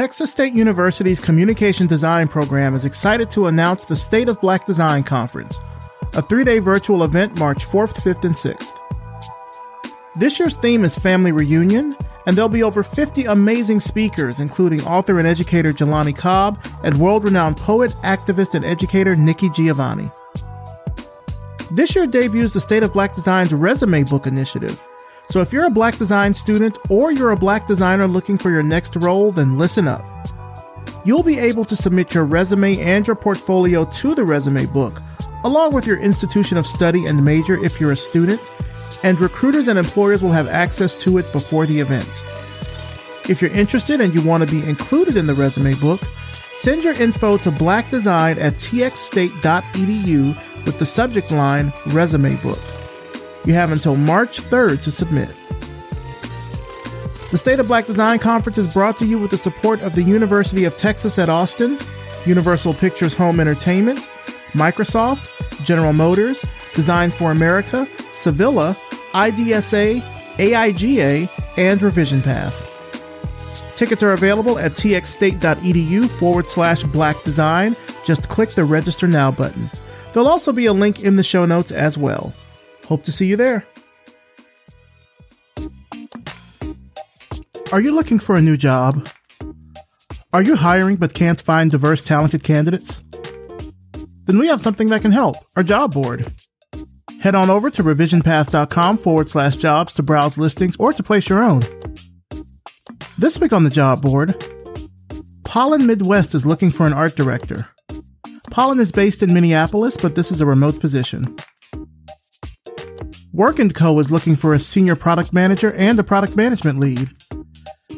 Texas State University's Communication Design program is excited to announce the State of Black Design Conference, a three day virtual event March 4th, 5th, and 6th. This year's theme is Family Reunion, and there'll be over 50 amazing speakers, including author and educator Jelani Cobb and world renowned poet, activist, and educator Nikki Giovanni. This year debuts the State of Black Design's Resume Book Initiative. So if you're a black design student or you're a black designer looking for your next role, then listen up. You'll be able to submit your resume and your portfolio to the resume book, along with your institution of study and major if you're a student, and recruiters and employers will have access to it before the event. If you're interested and you want to be included in the resume book, send your info to blackdesign at txstate.edu with the subject line Resume Book. You have until March 3rd to submit. The State of Black Design Conference is brought to you with the support of the University of Texas at Austin, Universal Pictures Home Entertainment, Microsoft, General Motors, Design for America, Civilla, IDSA, AIGA, and Revision Path. Tickets are available at txstate.edu forward slash black design. Just click the register now button. There'll also be a link in the show notes as well. Hope to see you there. Are you looking for a new job? Are you hiring but can't find diverse, talented candidates? Then we have something that can help our job board. Head on over to revisionpath.com forward slash jobs to browse listings or to place your own. This week on the job board, Pollen Midwest is looking for an art director. Pollen is based in Minneapolis, but this is a remote position. Work & Co is looking for a senior product manager and a product management lead.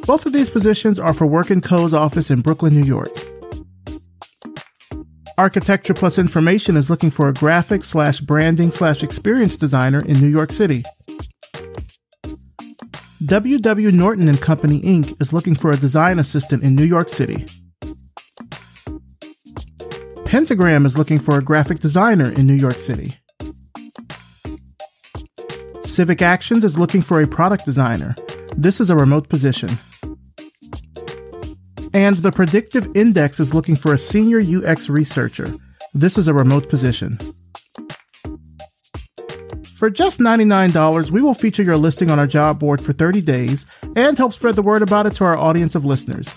Both of these positions are for Work & Co.'s office in Brooklyn, New York. Architecture Plus Information is looking for a graphic slash branding slash experience designer in New York City. WW Norton and Company Inc. is looking for a design assistant in New York City. Pentagram is looking for a graphic designer in New York City. Civic Actions is looking for a product designer. This is a remote position. And the Predictive Index is looking for a senior UX researcher. This is a remote position. For just $99, we will feature your listing on our job board for 30 days and help spread the word about it to our audience of listeners.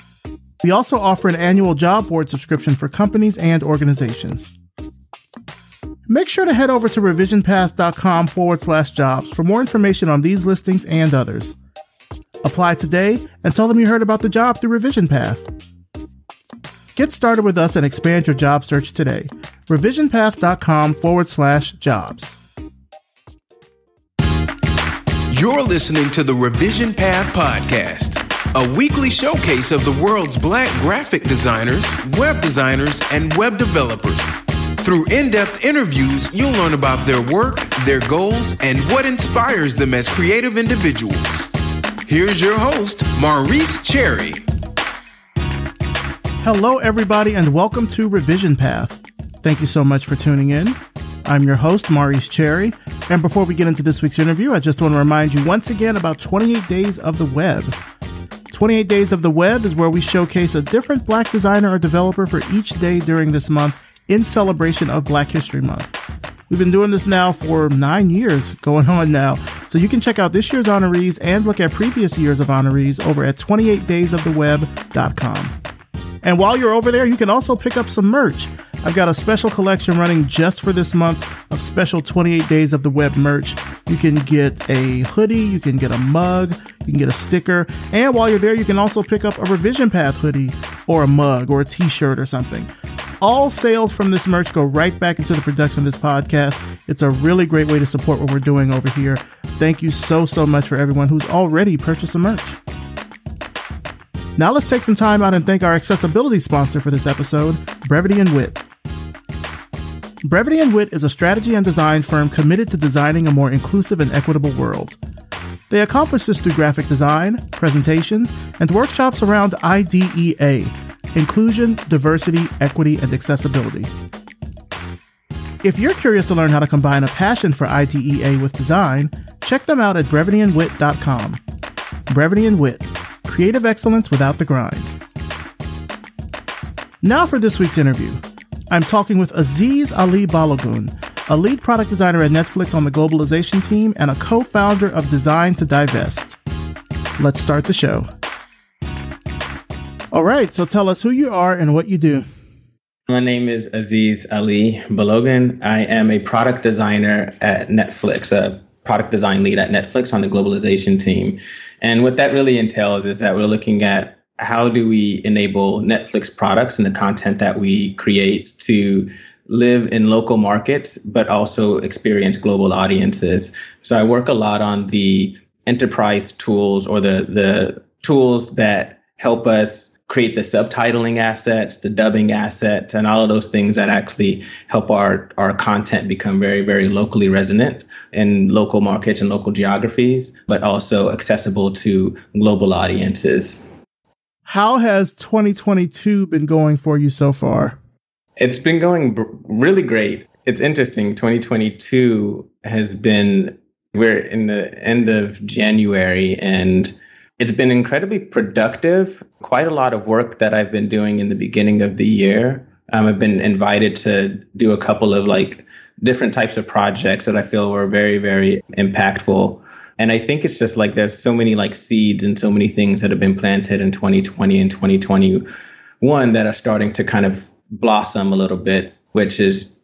We also offer an annual job board subscription for companies and organizations. Make sure to head over to revisionpath.com forward slash jobs for more information on these listings and others. Apply today and tell them you heard about the job through Revision Path. Get started with us and expand your job search today. Revisionpath.com forward slash jobs. You're listening to the Revision Path Podcast, a weekly showcase of the world's black graphic designers, web designers, and web developers. Through in depth interviews, you'll learn about their work, their goals, and what inspires them as creative individuals. Here's your host, Maurice Cherry. Hello, everybody, and welcome to Revision Path. Thank you so much for tuning in. I'm your host, Maurice Cherry. And before we get into this week's interview, I just want to remind you once again about 28 Days of the Web. 28 Days of the Web is where we showcase a different black designer or developer for each day during this month in celebration of Black History Month. We've been doing this now for nine years going on now. So you can check out this year's honorees and look at previous years of honorees over at 28daysoftheweb.com. And while you're over there, you can also pick up some merch. I've got a special collection running just for this month of special 28 Days of the Web merch. You can get a hoodie, you can get a mug, you can get a sticker, and while you're there, you can also pick up a Revision Path hoodie or a mug or a t shirt or something. All sales from this merch go right back into the production of this podcast. It's a really great way to support what we're doing over here. Thank you so, so much for everyone who's already purchased some merch. Now let's take some time out and thank our accessibility sponsor for this episode, Brevity and Wit. Brevity and Wit is a strategy and design firm committed to designing a more inclusive and equitable world. They accomplish this through graphic design, presentations, and workshops around IDEA, inclusion, diversity, equity, and accessibility. If you're curious to learn how to combine a passion for IDEA with design, check them out at brevityandwit.com. Brevity and Wit, creative excellence without the grind. Now for this week's interview. I'm talking with Azeez Alli-Balogun, a lead product designer at Netflix on the globalization team and a co founder of Design to Divest. Let's start the show. All right, so tell us who you are and what you do. My name is Azeez Alli-Balogun. I am a product designer at Netflix, a product design lead at Netflix on the globalization team. And what that really entails is that we're looking at how do we enable Netflix products and the content that we create to live in local markets, but also experience global audiences. So I work a lot on the enterprise tools or the the tools that help us create the subtitling assets, the dubbing assets, and all of those things that actually help our, our content become very, very locally resonant in local markets and local geographies, but also accessible to global audiences. How has 2022 been going for you so far? It's been going really great. It's interesting. 2022 has been, we're in the end of January and it's been incredibly productive. Quite a lot of work that I've been doing in the beginning of the year. Um, I've been invited to do a couple of like different types of projects that I feel were very, very impactful. And I think it's just like there's so many like seeds and so many things that have been planted in 2020 and 2021 that are starting to kind of blossom a little bit, which is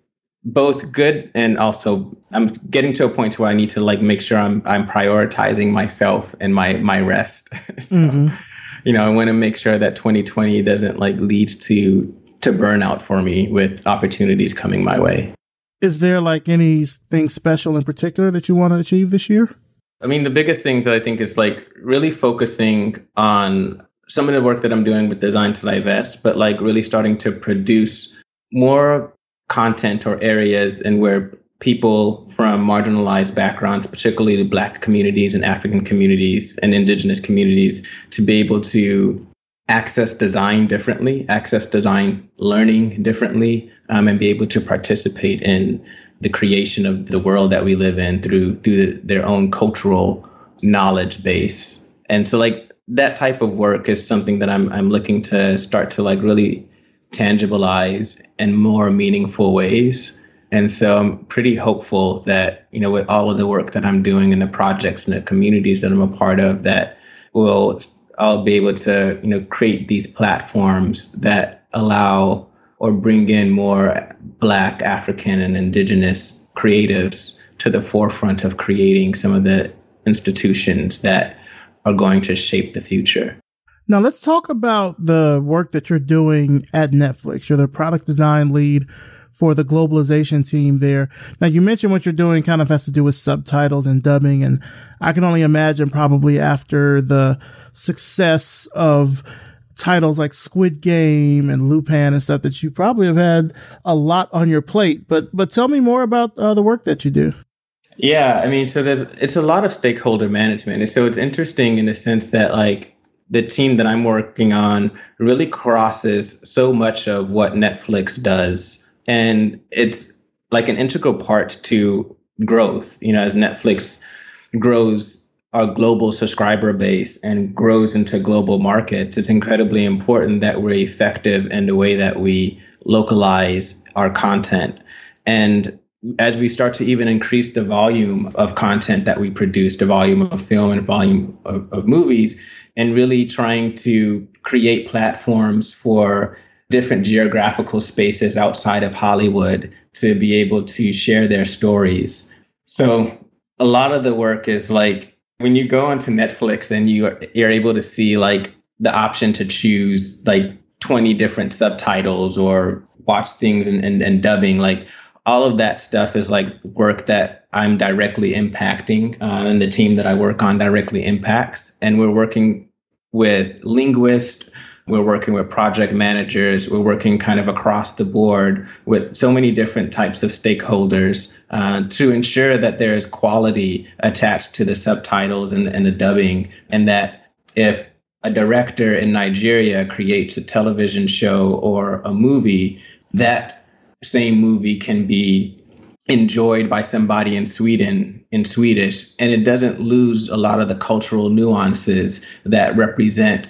both good and also I'm getting to a point where I need to like make sure I'm I'm prioritizing myself and my my rest. so, mm-hmm. you know, I want to make sure that 2020 doesn't like lead to to burnout for me with opportunities coming my way. Is there like anything special in particular that you want to achieve this year? I mean, the biggest things that I think is like really focusing on some of the work that I'm doing with Design to Divest, but like really starting to produce more content or areas and where people from marginalized backgrounds, particularly the Black communities and African communities and Indigenous communities, to be able to access design differently, access design learning differently, um, and be able to participate in the creation of the world that we live in through through the, their own cultural knowledge base. And so, like that type of work is something that I'm I'm looking to start to like really tangibilize in more meaningful ways. And so I'm pretty hopeful that, you know, with all of the work that I'm doing and the projects and the communities that I'm a part of, that will I'll be able to, you know, create these platforms that allow or bring in more Black, African, and Indigenous creatives to the forefront of creating some of the institutions that are going to shape the future. Now let's talk about the work that you're doing at Netflix. You're the product design lead for the globalization team there. Now you mentioned what you're doing kind of has to do with subtitles and dubbing. And I can only imagine probably after the success of titles like Squid Game and Lupin and stuff that you probably have had a lot on your plate. But, but tell me more about uh, the work that you do. Yeah, I mean, so there's it's a lot of stakeholder management, and so it's interesting in the sense that like the team that I'm working on really crosses so much of what Netflix does. And it's like an integral part to growth. You know, as Netflix grows our global subscriber base and grows into global markets, it's incredibly important that we're effective in the way that we localize our content. And as we start to even increase the volume of content that we produce, the volume of film and volume of, of movies, and really trying to create platforms for different geographical spaces outside of Hollywood to be able to share their stories. So a lot of the work is like when you go onto Netflix and you are, you're able to see like the option to choose like 20 different subtitles or watch things and, and, and dubbing like all of that stuff is like work that I'm directly impacting, uh, and the team that I work on directly impacts. And we're working with linguists, we're working with project managers, we're working kind of across the board with so many different types of stakeholders uh, to ensure that there is quality attached to the subtitles and, and the dubbing, and that if a director in Nigeria creates a television show or a movie, that same movie can be enjoyed by somebody in Sweden in Swedish, and it doesn't lose a lot of the cultural nuances that represent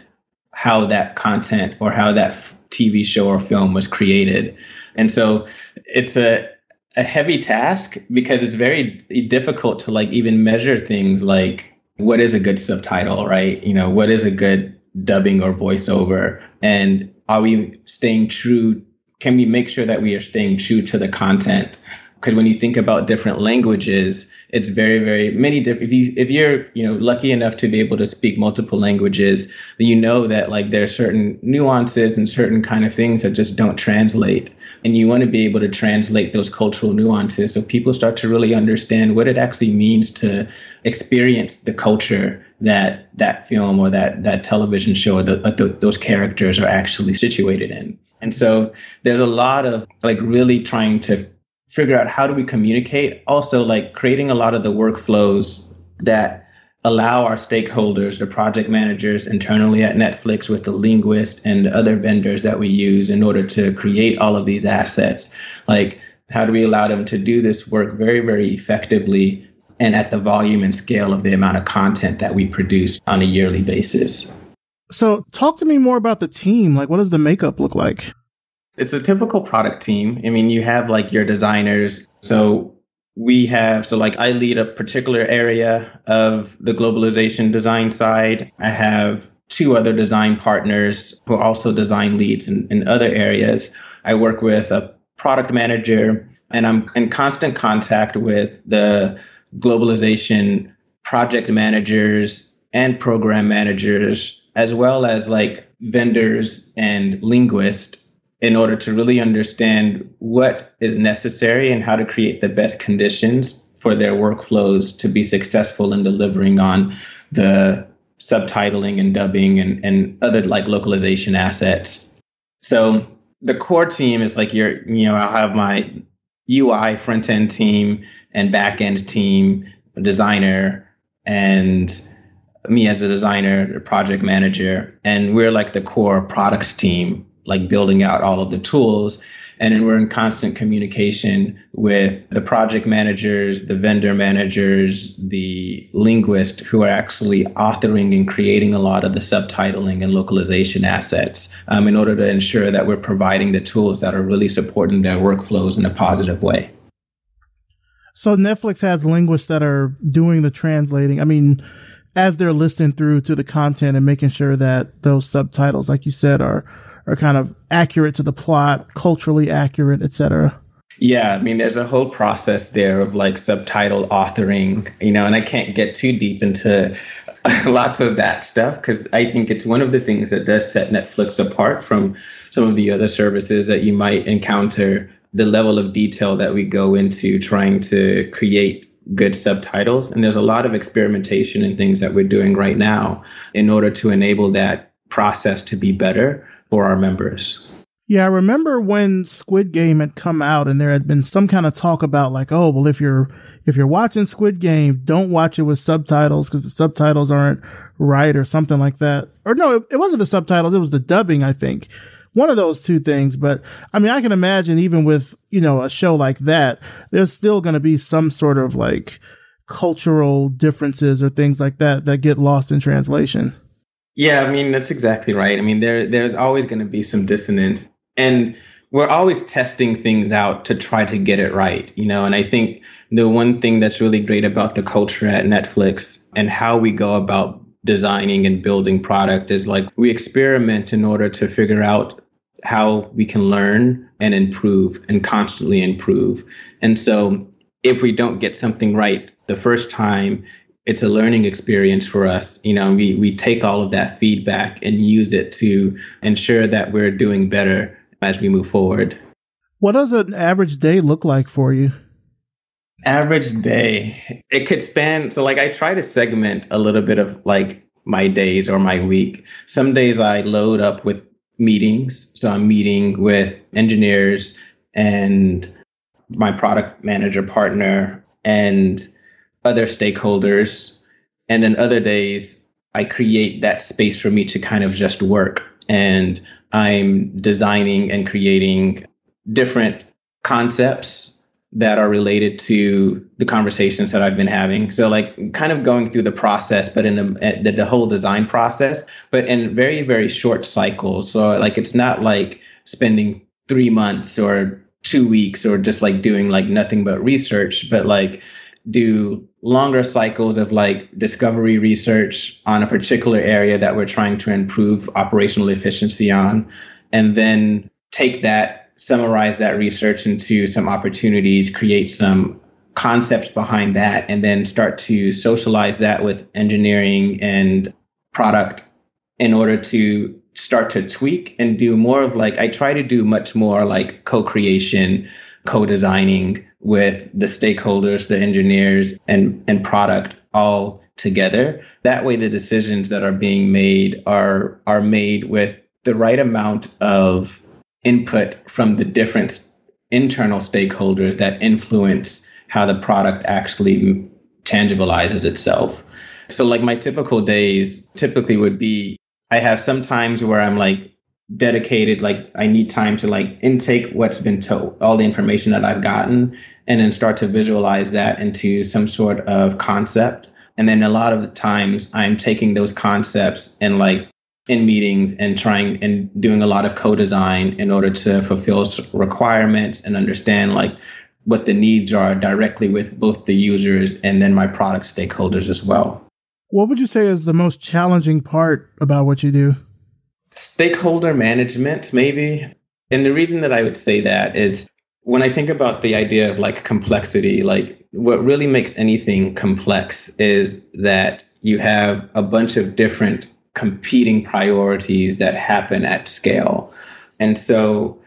how that content or how that TV show or film was created. And so it's a a heavy task because it's very difficult to like even measure things like what is a good subtitle, right? You know, what is a good dubbing or voiceover and are we staying true can we make sure that we are staying true to the content? Because when you think about different languages it's very very many different if you if you're you know lucky enough to be able to speak multiple languages then you know that like there are certain nuances and certain kind of things that just don't translate. And you want to be able to translate those cultural nuances so people start to really understand what it actually means to experience the culture that that film or that that television show or the, uh, the, those characters are actually situated in and so there's a lot of like really trying to figure out how do we communicate also like creating a lot of the workflows that allow our stakeholders, the project managers internally at Netflix with the linguist and other vendors that we use in order to create all of these assets. Like, how do we allow them to do this work very, very effectively and at the volume and scale of the amount of content that we produce on a yearly basis? So, talk to me more about the team. Like, what does the makeup look like? It's a typical product team. I mean, you have like your designers. So, we have so like i lead a particular area of the globalization design side i have two other design partners who are also design leads in, in other areas i work with a product manager and i'm in constant contact with the globalization project managers and program managers as well as like vendors and linguists in order to really understand what is necessary and how to create the best conditions for their workflows to be successful in delivering on the subtitling and dubbing and, and other like localization assets. So the core team is like your, you know, I'll have my UI front end team and back end team, designer, and me as a designer, a project manager. And we're like the core product team like building out all of the tools. And then we're in constant communication with the project managers, the vendor managers, the linguists who are actually authoring and creating a lot of the subtitling and localization assets um, in order to ensure that we're providing the tools that are really supporting their workflows in a positive way. So Netflix has linguists that are doing the translating. I mean, as they're listening through to the content and making sure that those subtitles, like you said, are are kind of accurate to the plot, culturally accurate, etc. Yeah, I mean, there's a whole process there of like subtitle authoring, you know, and I can't get too deep into lots of that stuff because I think it's one of the things that does set Netflix apart from some of the other services that you might encounter. The level of detail that we go into trying to create good subtitles. And there's a lot of experimentation and things that we're doing right now in order to enable that process to be better for our members. Yeah, I remember when Squid Game had come out and there had been some kind of talk about like, oh, well if you're if you're watching Squid Game, don't watch it with subtitles because the subtitles aren't right or something like that. Or no, it, it wasn't the subtitles, it was the dubbing, I think. One of those two things, but I mean, I can imagine even with, you know, a show like that, there's still going to be some sort of like cultural differences or things like that that get lost in translation. Yeah, I mean that's exactly right. I mean there there's always going to be some dissonance and we're always testing things out to try to get it right, you know, and I think the one thing that's really great about the culture at Netflix and how we go about designing and building product is like we experiment in order to figure out how we can learn and improve and constantly improve. And so if we don't get something right the first time, it's a learning experience for us. You know, we we take all of that feedback and use it to ensure that we're doing better as we move forward. What does an average day look like for you? Average day. It could span so like I try to segment a little bit of like my days or my week. Some days I load up with meetings. So I'm meeting with engineers and my product manager partner and other stakeholders. And then other days, I create that space for me to kind of just work. And I'm designing and creating different concepts that are related to the conversations that I've been having. So like kind of going through the process, but in the, eh, the, the whole design process, but in very very short cycles. So like it's not like spending three months or two weeks or just like doing like nothing but research, but like do longer cycles of like discovery research on a particular area that we're trying to improve operational efficiency on, and then take that, summarize that research into some opportunities, create some concepts behind that, and then start to socialize that with engineering and product in order to start to tweak and do more of like I try to do much more like co-creation, co-designing with the stakeholders, the engineers and and product all together. That way the decisions that are being made are are made with the right amount of input from the different internal stakeholders that influence how the product actually tangibilizes itself. So like my typical days typically would be I have some times where I'm like dedicated, like I need time to like intake what's been told, all the information that I've gotten, and then start to visualize that into some sort of concept. And then a lot of the times I'm taking those concepts and like in meetings and trying and doing a lot of co-design in order to fulfill requirements and understand like what the needs are directly with both the users and then my product stakeholders as well. What would you say is the most challenging part about what you do? Stakeholder management, maybe. And the reason that I would say that is when I think about the idea of like complexity, like what really makes anything complex is that you have a bunch of different competing priorities that happen at scale. And so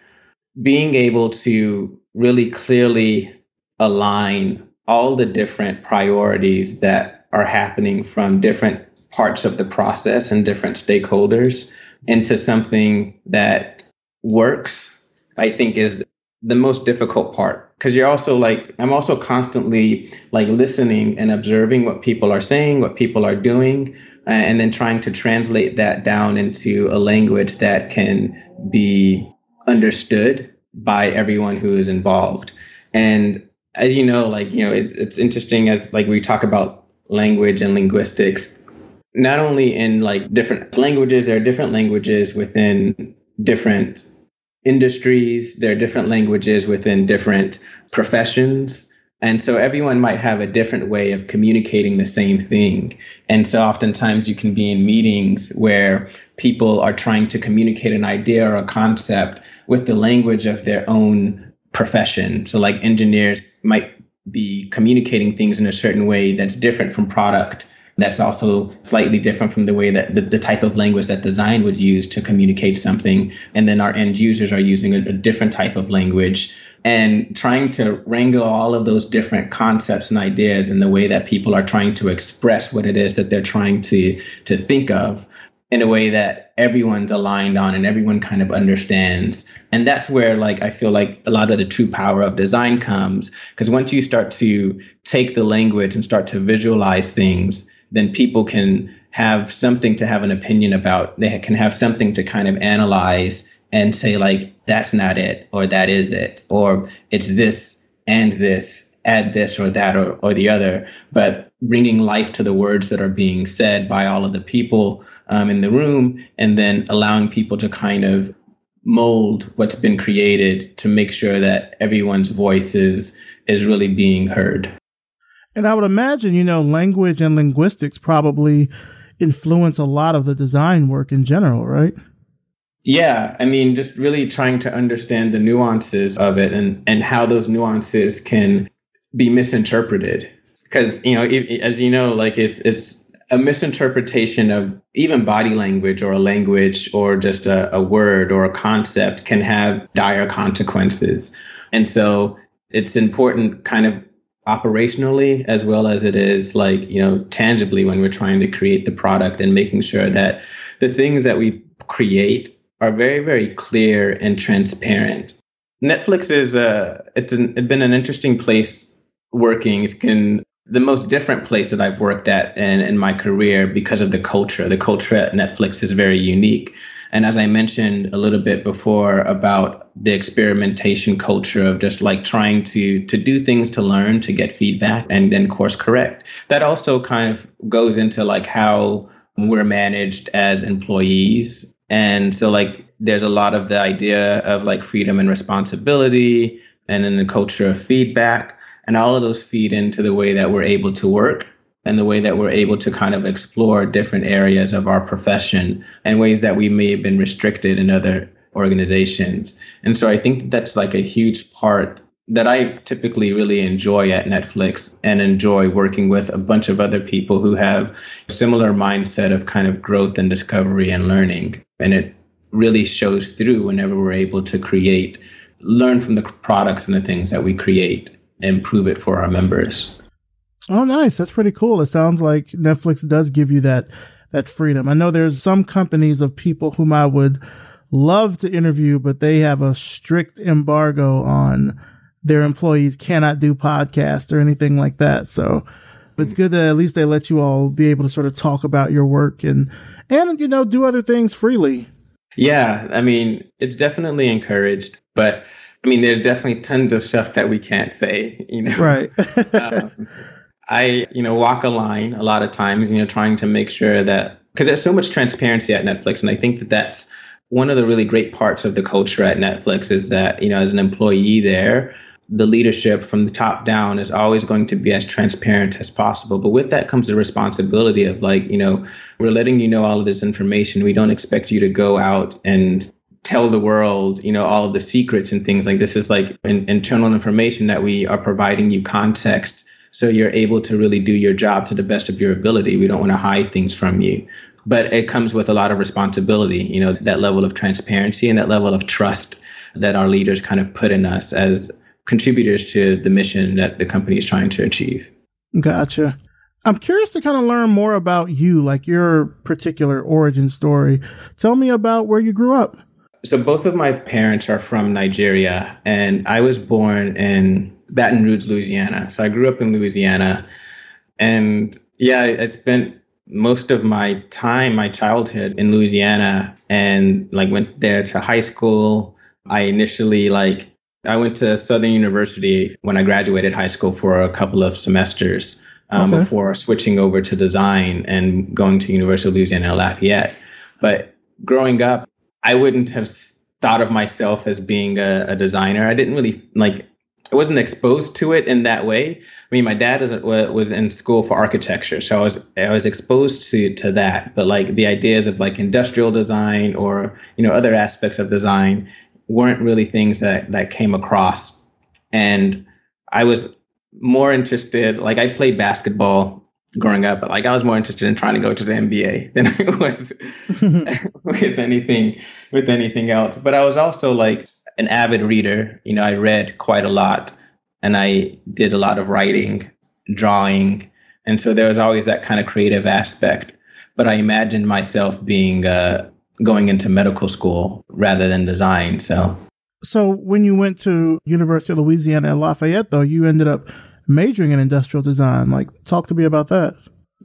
being able to really clearly align all the different priorities that are happening from different parts of the process and different stakeholders into something that works, I think is the most difficult part. Because you're also like, I'm also constantly like listening and observing what people are saying, what people are doing, Uh, and then trying to translate that down into a language that can be understood by everyone who is involved. And as you know, like, you know, it, it's interesting as like we talk about language and linguistics not only in like different languages there are different languages within different industries there are different languages within different professions and so everyone might have a different way of communicating the same thing. And so oftentimes you can be in meetings where people are trying to communicate an idea or a concept with the language of their own profession. So like engineers might be communicating things in a certain way that's different from product that's also slightly different from the way that the, the type of language that design would use to communicate something and then our end users are using a, a different type of language and trying to wrangle all of those different concepts and ideas in the way that people are trying to express what it is that they're trying to to think of in a way that everyone's aligned on and everyone kind of understands. And that's where like I feel like a lot of the true power of design comes because once you start to take the language and start to visualize things, then people can have something to have an opinion about. They can have something to kind of analyze and say like that's not it or that is it or it's this and this add this or that or, or the other but bringing life to the words that are being said by all of the people um, in the room, and then allowing people to kind of mold what's been created to make sure that everyone's voice is, is really being heard. And I would imagine, you know, language and linguistics probably influence a lot of the design work in general, right? Yeah, I mean, just really trying to understand the nuances of it and, and how those nuances can be misinterpreted. Because, you know, as you know, like it's, it's a misinterpretation of even body language or a language or just a, a word or a concept can have dire consequences. And so it's important kind of operationally as well as it is like you know tangibly when we're trying to create the product and making sure that the things that we create are very very clear and transparent netflix is a it's, an, it's been an interesting place working it's been the most different place that I've worked at in, in my career because of the culture. The culture at Netflix is very unique. And as I mentioned a little bit before about the experimentation culture of just like trying to to do things to learn, to get feedback and then course correct. That also kind of goes into like how we're managed as employees. And so like there's a lot of the idea of like freedom and responsibility and then the culture of feedback and all of those feed into the way that we're able to work and the way that we're able to kind of explore different areas of our profession and ways that we may have been restricted in other organizations. And so I think that's like a huge part that I typically really enjoy at Netflix and enjoy working with a bunch of other people who have similar mindset of kind of growth and discovery and learning. And it really shows through whenever we're able to create, learn from the products and the things that we create, and improve it for our members. Oh, nice. That's pretty cool. It sounds like Netflix does give you that that freedom. I know there's some companies of people whom I would love to interview, but they have a strict embargo on their employees cannot do podcasts or anything like that. So it's good that at least they let you all be able to sort of talk about your work and and you know do other things freely. Yeah, I mean, it's definitely encouraged, but I mean, there's definitely tons of stuff that we can't say, you know. Right. um, I, you know, walk a line a lot of times, you know, trying to make sure that because there's so much transparency at Netflix, and I think that that's one of the really great parts of the culture at Netflix is that you know, as an employee there, the leadership from the top down is always going to be as transparent as possible. But with that comes the responsibility of like, you know, we're letting you know all of this information. We don't expect you to go out and tell the world, you know, all of the secrets and things like this is like internal information that we are providing you context so you're able to really do your job to the best of your ability. We don't want to hide things from you. But it comes with a lot of responsibility, you know, that level of transparency and that level of trust that our leaders kind of put in us as contributors to the mission that the company is trying to achieve. Gotcha. I'm curious to kind of learn more about you, like your particular origin story. Tell me about where you grew up. So, both of my parents are from Nigeria, and I was born in Baton Rouge, Louisiana. So I grew up in Louisiana, and yeah, I spent most of my time, my childhood in Louisiana, and like went there to high school. I initially like I went to Southern University when I graduated high school for a couple of semesters um, okay. before switching over to design and going to University of Louisiana Lafayette. But growing up, I wouldn't have thought of myself as being a, a designer. I didn't really like I wasn't exposed to it in that way. I mean, my dad was was in school for architecture, so I was I was exposed to to that. But like the ideas of like industrial design or you know other aspects of design weren't really things that that came across. And I was more interested. Like I played basketball growing up, but like I was more interested in trying to go to the NBA than I was with anything with anything else. But I was also like an avid reader. You know, I read quite a lot and I did a lot of writing, drawing. And so there was always that kind of creative aspect. But I imagined myself being uh, going into medical school rather than design. So, so when you went to University of Louisiana at Lafayette, though, you ended up majoring in industrial design. Like, talk to me about that.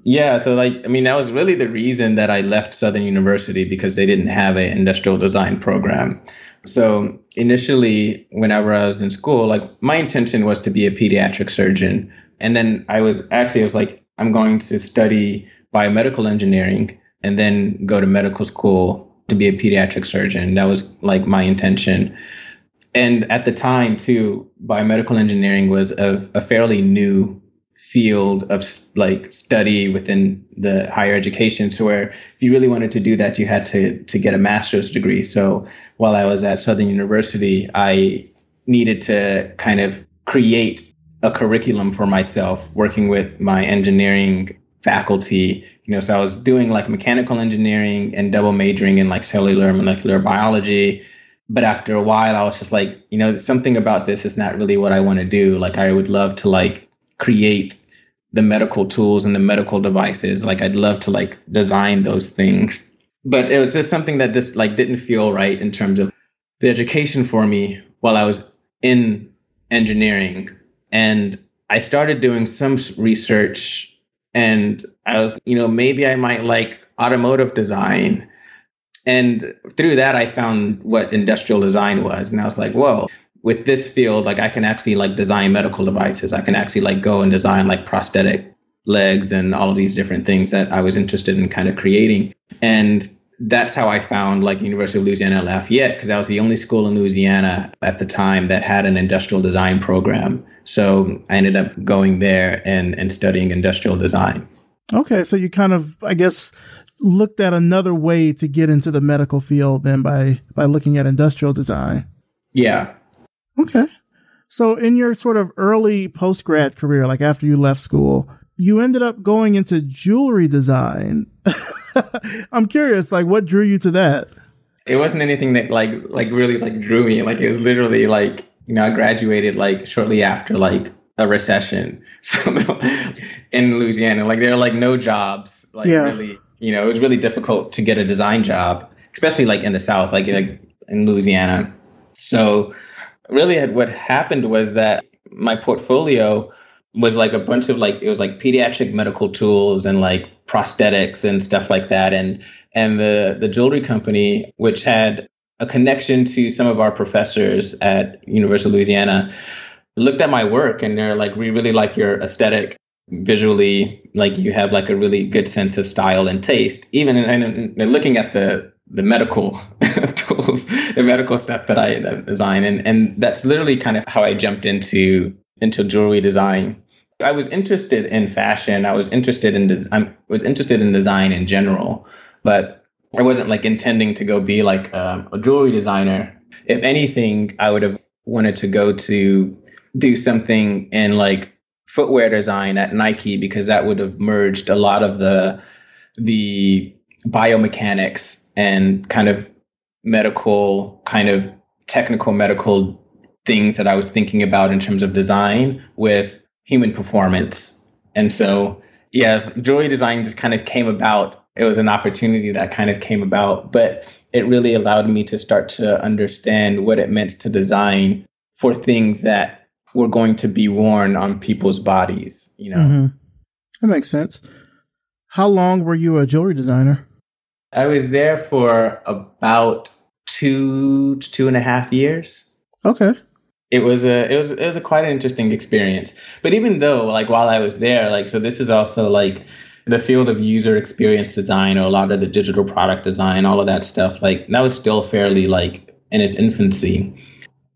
Yeah, so like I mean that was really the reason that I left Southern University because they didn't have an industrial design program. So initially, whenever I was in school, like my intention was to be a pediatric surgeon. And then I was actually, I was like, I'm going to study biomedical engineering and then go to medical school to be a pediatric surgeon. That was like my intention. And at the time, too, biomedical engineering was a, a fairly new field of like study within the higher education to where if you really wanted to do that you had to to get a master's degree so while i was at southern university i needed to kind of create a curriculum for myself working with my engineering faculty you know so i was doing like mechanical engineering and double majoring in like cellular molecular biology but after a while i was just like you know something about this is not really what i want to do like i would love to like create the medical tools and the medical devices. Like I'd love to like design those things. But it was just something that just like didn't feel right in terms of the education for me while I was in engineering. And I started doing some research and I was, you know, maybe I might like automotive design. And through that, I found what industrial design was. And I was like, whoa, with this field, like I can actually like design medical devices. I can actually like go and design like prosthetic legs and all of these different things that I was interested in kind of creating. And that's how I found like University of Louisiana Lafayette because I was the only school in Louisiana at the time that had an industrial design program. So I ended up going there and and studying industrial design. Okay, so you kind of I guess looked at another way to get into the medical field than by by looking at industrial design. Yeah. Okay. So in your sort of early post grad career, like after you left school, you ended up going into jewelry design. I'm curious, like what drew you to that? It wasn't anything that like like really like drew me. Like it was literally like, you know, I graduated like shortly after like a recession. So in Louisiana, like there are like no jobs. Like yeah. really, you know, it was really difficult to get a design job, especially like in the South, like, like in Louisiana. So really what happened was that my portfolio was like a bunch of like it was like pediatric medical tools and like prosthetics and stuff like that. And and the the jewelry company which had a connection to some of our professors at University of Louisiana looked at my work and they're like we really like your aesthetic. Visually like you have like a really good sense of style and taste. Even and they're looking at the the medical tools the medical stuff that I design. And and that's literally kind of how I jumped into into jewelry design. I was interested in fashion. I was interested in des- I was interested in design in general, but I wasn't like intending to go be like a, a jewelry designer. If anything, I would have wanted to go to do something in like footwear design at Nike because that would have merged a lot of the the biomechanics and kind of medical kind of technical medical things that I was thinking about in terms of design with human performance. And so, yeah, jewelry design just kind of came about. It was an opportunity that kind of came about, but it really allowed me to start to understand what it meant to design for things that were going to be worn on people's bodies, you know. Mm-hmm. That makes sense. How long were you a jewelry designer? I was there for about two to two and a half years. Okay it was a it was it was a quite an interesting experience. But even though like while I was there, like so this is also like the field of user experience design or a lot of the digital product design, all of that stuff, like that was still fairly like in its infancy.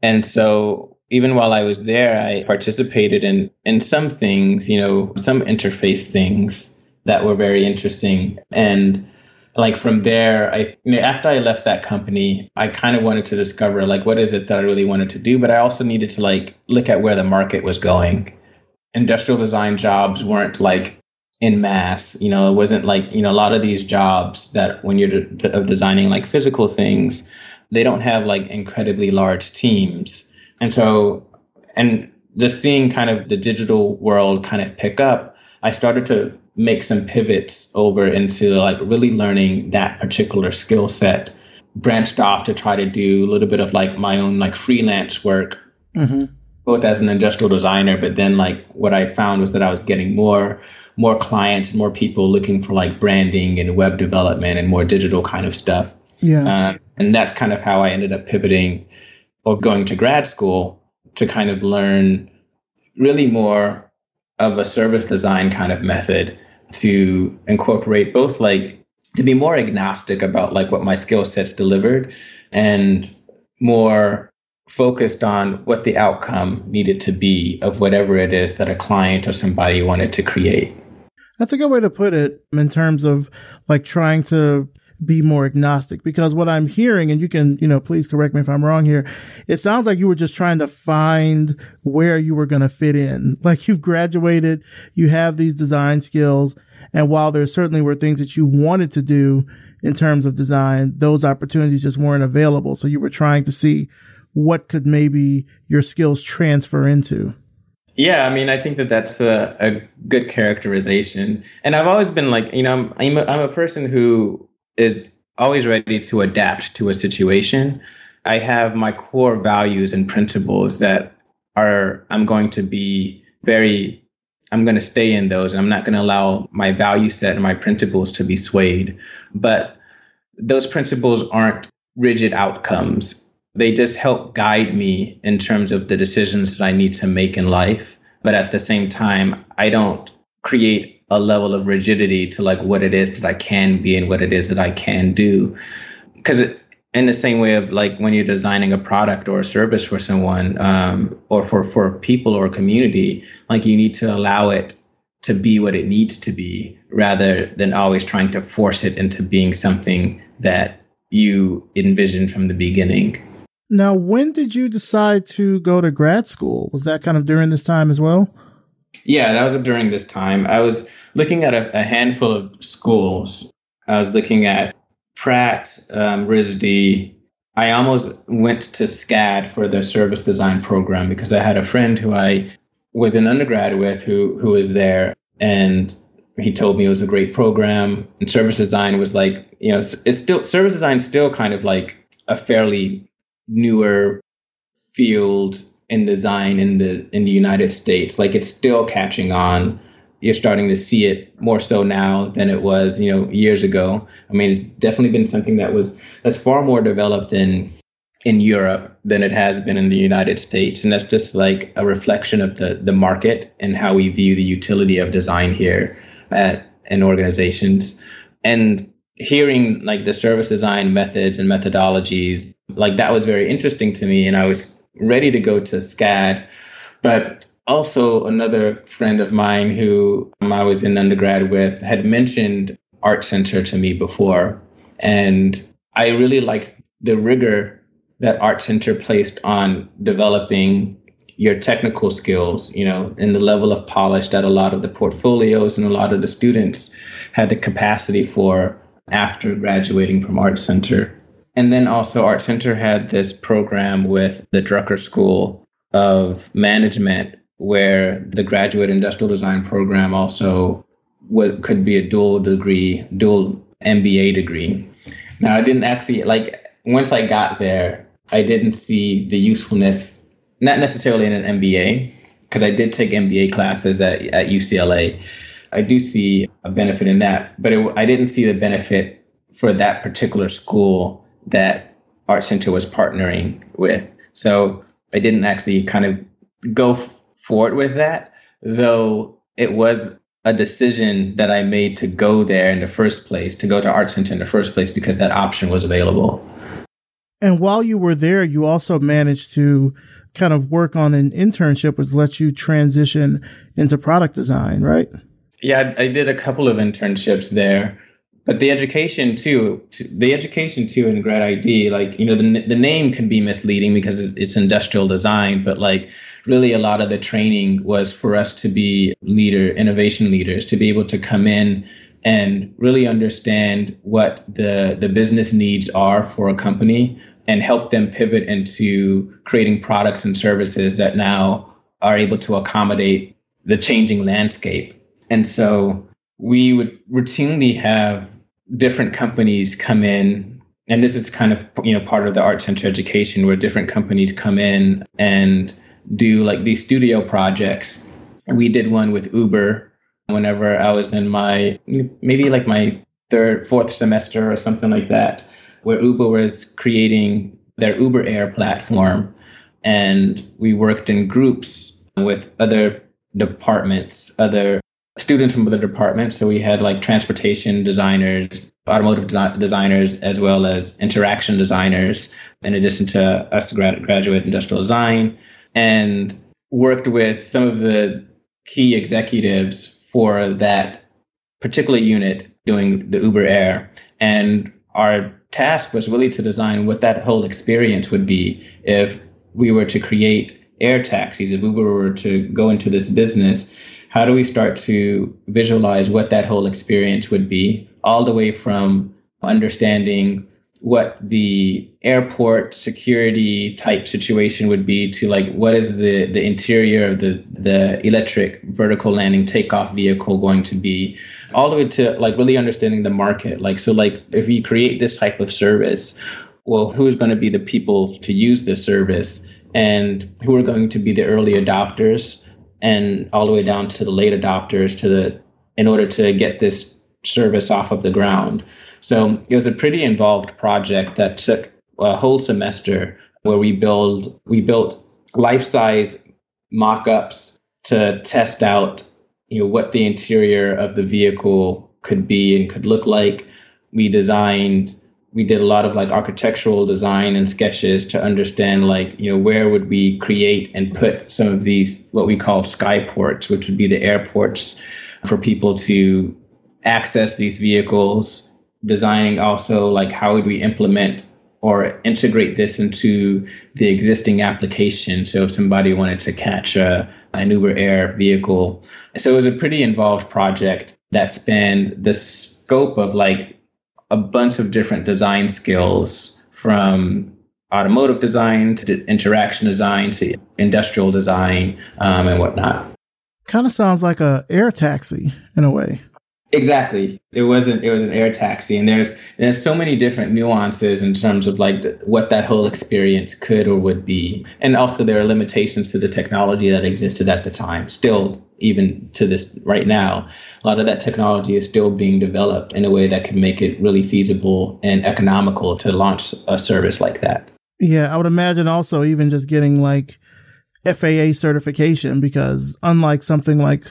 And so even while I was there, I participated in in some things, you know, some interface things that were very interesting. And like from there i you know, after i left that company i kind of wanted to discover like what is it that i really wanted to do but i also needed to like look at where the market was going. Industrial design jobs weren't like in mass you know it wasn't like you know a lot of these jobs that when you're de- uh, designing like physical things they don't have like incredibly large teams. And so and just seeing kind of the digital world kind of pick up i started to make some pivots over into like really learning that particular skill set branched off to try to do a little bit of like my own like freelance work mm-hmm. both as an industrial designer but then like what i found was that i was getting more more clients more people looking for like branding and web development and more digital kind of stuff yeah um, and that's kind of how i ended up pivoting or going to grad school to kind of learn really more of a service design kind of method to incorporate both like to be more agnostic about like what my skill sets delivered and more focused on what the outcome needed to be of whatever it is that a client or somebody wanted to create. That's a good way to put it in terms of like trying to be more agnostic because what I'm hearing, and you can, you know, please correct me if I'm wrong here. It sounds like you were just trying to find where you were going to fit in. Like you've graduated, you have these design skills. And while there certainly were things that you wanted to do in terms of design, those opportunities just weren't available. So you were trying to see what could maybe your skills transfer into. Yeah, I mean, I think that that's a, a good characterization. And I've always been like, you know, I'm, I'm a, I'm a person who is always ready to adapt to a situation. I have my core values and principles that are I'm going to be very I'm going to stay in those and I'm not going to allow my value set and my principles to be swayed. But those principles aren't rigid outcomes. They just help guide me in terms of the decisions that I need to make in life. But at the same time, I don't create a level of rigidity to like what it is that I can be and what it is that I can do. Because in the same way of like when you're designing a product or a service for someone um, or for for people or a community, like you need to allow it to be what it needs to be rather than always trying to force it into being something that you envisioned from the beginning. Now, when did you decide to go to grad school? Was that kind of during this time as well? Yeah, that was during this time. I was looking at a, a handful of schools. I was looking at Pratt, um, RISD. I almost went to SCAD for the service design program because I had a friend who I was an undergrad with who who was there, and he told me it was a great program. And service design was like, you know, it's still service design is still kind of like a fairly newer field in design in the in the United States. Like it's still catching on. You're starting to see it more so now than it was, you know, years ago. I mean, it's definitely been something that was that's far more developed in in Europe than it has been in the United States, and that's just like a reflection of the the market and how we view the utility of design here at in organizations. And hearing like the service design methods and methodologies, like that was very interesting to me, and I was ready to go to SCAD, but also another friend of mine who um, I was in undergrad with had mentioned Art Center to me before. And I really liked the rigor that Art Center placed on developing your technical skills, you know, and the level of polish that a lot of the portfolios and a lot of the students had the capacity for after graduating from Art Center. And then also, Art Center had this program with the Drucker School of Management, where the graduate industrial design program also what could be a dual degree, dual MBA degree. Now, I didn't actually like once I got there, I didn't see the usefulness, not necessarily in an MBA, because I did take MBA classes at, at UCLA. I do see a benefit in that, but it, I didn't see the benefit for that particular school that Art Center was partnering with. So I didn't actually kind of go forward with that, though it was a decision that I made to go there in the first place, to go to Art Center in the first place, because that option was available. And while you were there, you also managed to kind of work on an internship which let you transition into product design, right? Yeah, I did a couple of internships there but the education too the education too in grad id like you know the, the name can be misleading because it's, it's, industrial design but like really a lot of the training was for us to be leader innovation leaders to be able to come in and really understand what the the business needs are for a company and help them pivot into creating products and services that now are able to accommodate the changing landscape. And so we would routinely have different companies come in and this is kind of you know part of the art center education where different companies come in and do like these studio projects. We did one with uber whenever i was in my maybe like my third fourth semester or something like that where uber was creating their uber air platform. And we worked in groups with other departments other students from other departments. So we had like transportation designers, automotive de- designers, as well as interaction designers, in addition to us grad- graduate industrial design, and worked with some of the key executives for that particular unit doing the Uber Air. And our task was really to design what that whole experience would be if we were to create air taxis, if Uber were to go into this business how do we start to visualize what that whole experience would be, all the way from understanding what the airport security type situation would be to like what is the the interior of the the electric vertical landing takeoff vehicle going to be? All the way to like really understanding the market. Like so like if we create this type of service well who's going to be the people to use this service? And who are going to be the early adopters and all the way down to the late adopters to the in order to get this service off of the ground. So it was a pretty involved project that took a whole semester where we build we built life-size mock-ups to test out you know what the interior of the vehicle could be and could look like. We designed we did a lot of like architectural design and sketches to understand like you know where would we create and put some of these what we call skyports which would be the airports for people to access these vehicles designing also like how would we implement or integrate this into the existing application. So if somebody wanted to catch a, an uber air vehicle. So it was a pretty involved project that spanned the scope of like a bunch of different design skills from automotive design to interaction design to industrial design um, and whatnot. Kind of sounds like a air taxi in a way. Exactly. It wasn't. It was an air taxi, and there's there's so many different nuances in terms of like what that whole experience could or would be, and also there are limitations to the technology that existed at the time. Still, even to this right now, a lot of that technology is still being developed in a way that can make it really feasible and economical to launch a service like that. Yeah, I would imagine also even just getting like FAA certification because unlike something like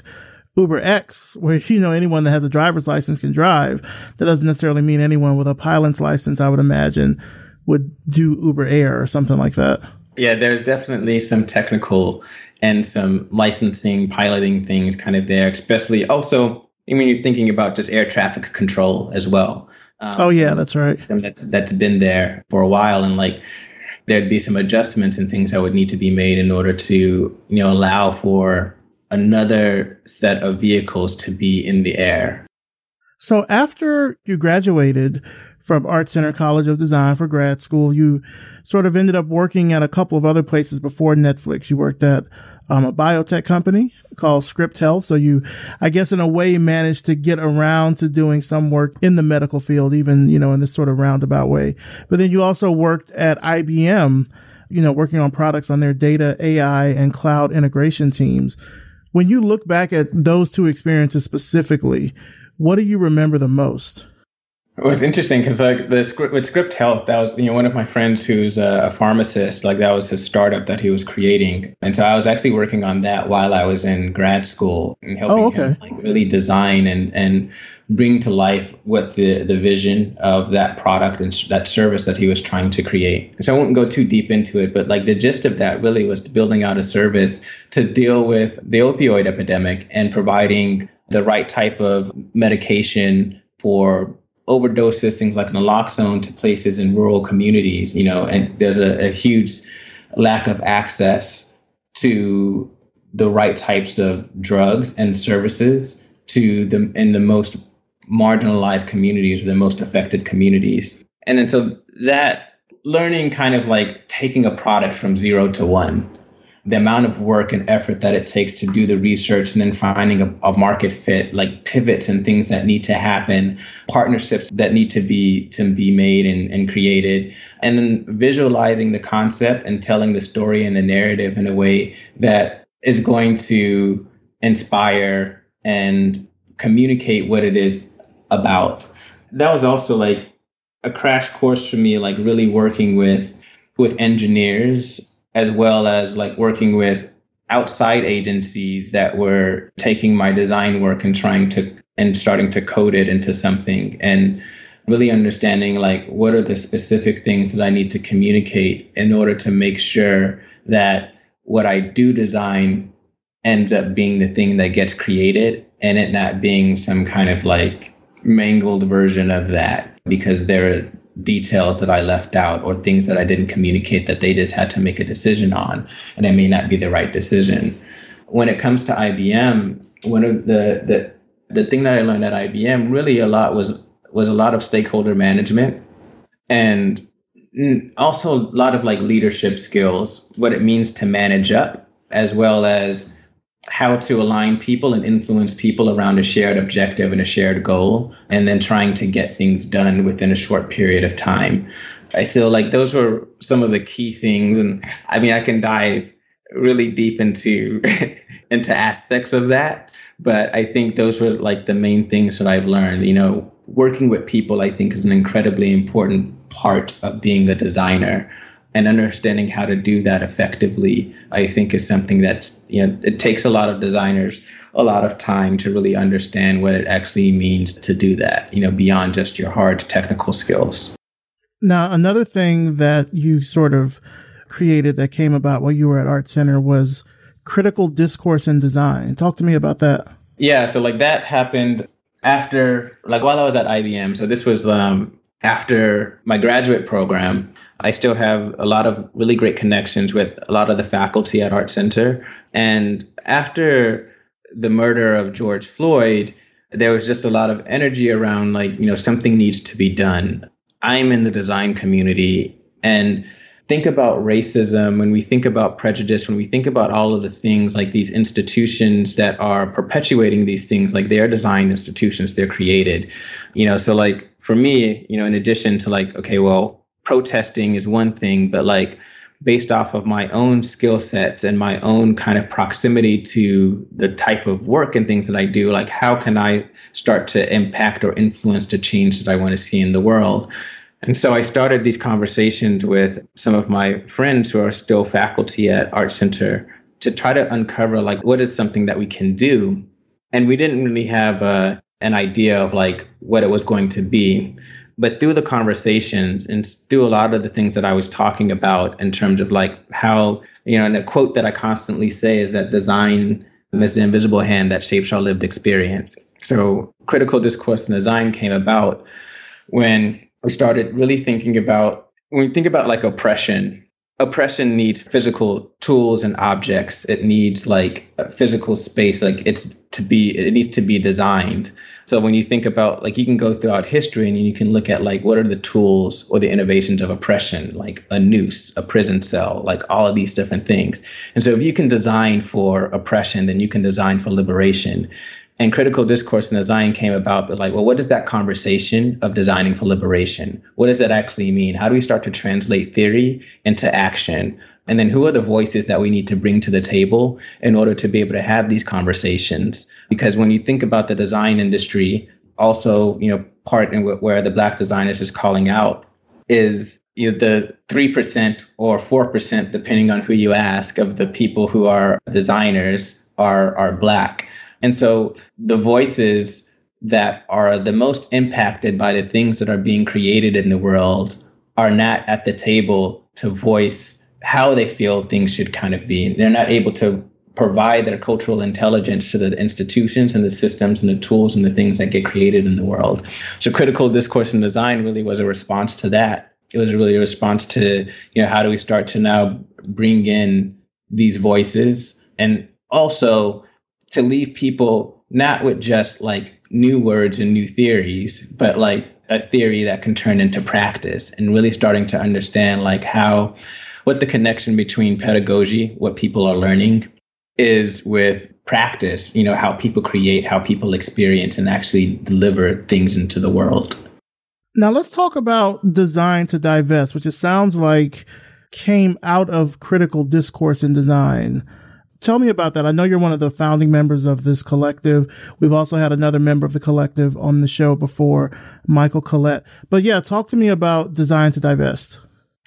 Uber X, where you know anyone that has a driver's license can drive, that doesn't necessarily mean anyone with a pilot's license, I would imagine, would do Uber Air or something like that. Yeah, there's definitely some technical and some licensing, piloting things kind of there, especially also I mean you're thinking about just air traffic control as well. Um, oh yeah, that's right. That's that's been there for a while, and like there'd be some adjustments and things that would need to be made in order to you know allow for another set of vehicles to be in the air. So after you graduated from Art Center College of Design for grad school, you sort of ended up working at a couple of other places before Netflix. You worked at um, a biotech company called Script Health. So you, I guess, in a way, managed to get around to doing some work in the medical field, even, you know, in this sort of roundabout way. But then you also worked at IBM, you know, working on products on their data, AI, and cloud integration teams. When you look back at those two experiences specifically, what do you remember the most? It was interesting because like the script with Script Health, that was you know one of my friends who's a, pharmacist. Like that was his startup that he was creating, and so I was actually working on that while I was in grad school and helping oh, okay. him like really design and and bring to life what the the vision of that product and that service that he was trying to create. So I won't go too deep into it, but like the gist of that really was building out a service to deal with the opioid epidemic and providing the right type of medication for overdoses, things like naloxone to places in rural communities, you know, and there's a, a huge lack of access to the right types of drugs and services to the in the most marginalized communities or the most affected communities. And then so that learning kind of like taking a product from zero to one the amount of work and effort that it takes to do the research and then finding a, a, market fit like pivots and things that need to happen partnerships that need to be to be made and, and created and then visualizing the concept and telling the story and the narrative in a way that is going to inspire and communicate what it is about. That was also like a crash course for me like really working with with engineers as well as like working with outside agencies that were taking my design work and trying to and starting to code it into something and really understanding like what are the specific things that I need to communicate in order to make sure that what I do design ends up being the thing that gets created and it not being some kind of like mangled version of that because there are details that I left out or things that I didn't communicate that they just had to make a decision on, and it may not be the right decision. When it comes to IBM, one of the the the thing that I learned at IBM really a lot was was a lot of stakeholder management and also a lot of like leadership skills, what it means to manage up, as well as how to align people and influence people around a shared objective and a shared goal, and then trying to get things done within a short period of time. I feel like those were some of the key things, and I mean, I can dive really deep into into aspects of that, but I think those were like the main things that I've learned. You know, working with people, I think, is an incredibly important part of being a designer. And understanding how to do that effectively, I think, is something that's, you know, it takes a lot of designers a lot of time to really understand what it actually means to do that, you know, beyond just your hard technical skills. Now, another thing that you sort of created that came about while you were at Art Center was critical discourse and design. Talk to me about that. Yeah, so like that happened after like while I was at IBM. So this was um, after my graduate program. I still have a lot of really great connections with a lot of the faculty at Art Center. And after the murder of George Floyd, there was just a lot of energy around like, you know, something needs to be done. I'm in the design community and think about racism, when we think about prejudice, when we think about all of the things like these institutions that are perpetuating these things, like they are designed institutions, they're created. You know, so like for me, you know, in addition to like, okay, well, protesting is one thing, but like based off of my own skill sets and my own kind of proximity to the type of work and things that I do, like how can I start to impact or influence the change that I want to see in the world? And so I started these conversations with some of my friends who are still faculty at Art Center to try to uncover like what is something that we can do. And we didn't really have a, uh, an idea of like what it was going to be. But through the conversations and through a lot of the things that I was talking about in terms of like how, you know, and a quote that I constantly say is that design is the invisible hand that shapes our lived experience. So critical discourse and design came about when we started really thinking about when we think about like oppression oppression needs physical tools and objects it needs like a physical space like it's to be it needs to be designed so when you think about like you can go throughout history and you can look at like what are the tools or the innovations of oppression like a noose a prison cell like all of these different things. And so if you can design for oppression then you can design for liberation. And critical discourse and design came about but like well what is that conversation of designing for liberation what does that actually mean? How do we start to translate theory into action and then who are the voices that we need to bring to the table in order to be able to have these conversations? Because when you think about the design industry also you know part in where the black designers is calling out is you know, the 3% or 4% depending on who you ask of the people who are designers are are black. And so the voices that are the most impacted by the things that are being created in the world are not at the table to voice how they feel things should kind of be. They're not able to provide their cultural intelligence to the institutions and the systems and the tools and the things that get created in the world. So critical discourse and design really was a response to that. It was really a response to, you know, how do we start to now bring in these voices and also to leave people not with just like new words and new theories, but like a theory that can turn into practice and really starting to understand like how what the connection between pedagogy, what people are learning, is with practice, you know, how people create, how people experience and actually deliver things into the world. Now let's talk about design to divest, which it sounds like came out of critical discourse in design tell me about that. I know you're one of the founding members of this collective. We've also had another member of the collective on the show before, Michael Collette. But yeah, talk to me about Design to Divest.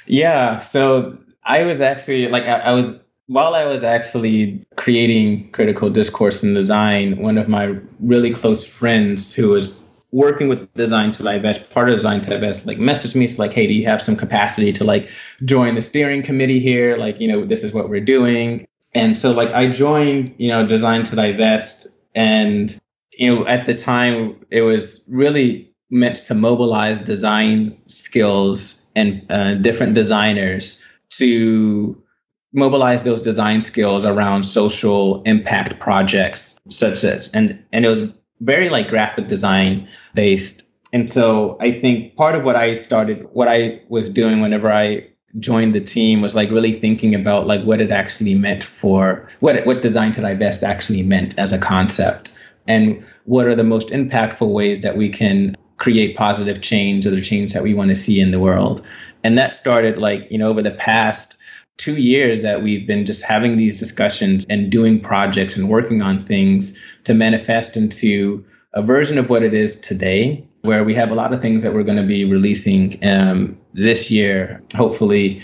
Yeah. So I was actually like, I, I was, while I was actually creating critical discourse and design, one of my really close friends who was working with design to divest part of design to divest like messaged me it's like hey do you have some capacity to like join the steering committee here? Like you know this is what we're doing. And so like I joined, you know, Design to Divest, and you know, at the time it was really meant to mobilize design skills and uh, different designers to mobilize those design skills around social impact projects such as and and it was very like graphic design based. And so i think part of what i started what i was doing whenever i joined the team was like really thinking about like what it actually meant for what what design to divest actually meant as a concept? And what are the most impactful ways that we can create positive change or the change that we want to see in the world and that started like you know over the past two years that we've been just having these discussions and doing projects and working on things to manifest into a version of what it is today where we have a lot of things that we're going to be releasing um, this year, hopefully,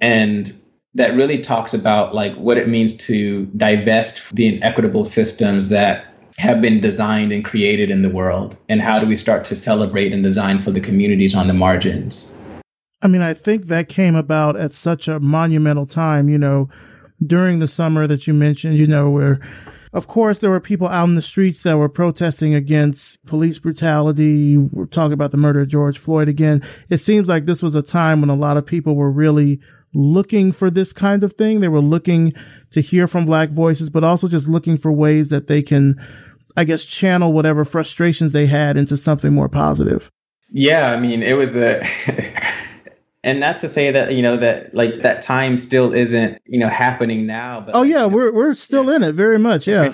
and that really talks about like what it means to divest the inequitable systems that have been designed and created in the world and how do we start to celebrate and design for the communities on the margins i mean i think that came about at such a monumental time you know during the summer that you mentioned you know where of course there were people out in the streets that were protesting against police brutality we're talking about the murder of george floyd again it seems like this was a time when a lot of people were really looking for this kind of thing they were looking to hear from black voices but also just looking for ways that they can I guess, channel whatever frustrations they had into something more positive. Yeah, I mean, it was a. and not to say that you know that like that time still isn't you know happening now but oh yeah like, we're we're still yeah. in it very much yeah.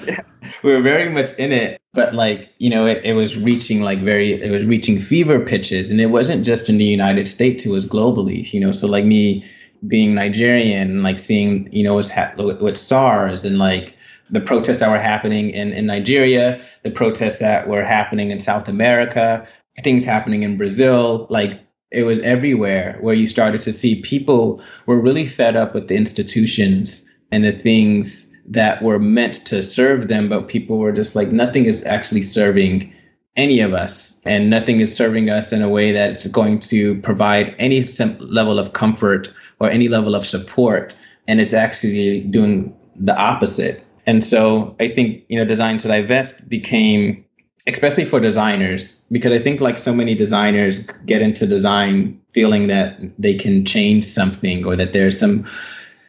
we're very much in it but like you know it, it was reaching like very it was reaching fever pitches and it wasn't just in the united states it was globally you know so like me being nigerian like seeing you know what's ha- with SARS and like the protests that were happening in, in Nigeria, the protests that were happening in South America, things happening in Brazil, like it was everywhere where you started to see people were really fed up with the institutions and the things that were meant to serve them, but people were just like, nothing is actually serving any of us, and nothing is serving us in a way that it's going to provide any level of comfort or any level of support. And it's actually doing the opposite. And so I think, you know, design to divest became, especially for designers, because I think like so many designers get into design feeling that they can change something or that there's some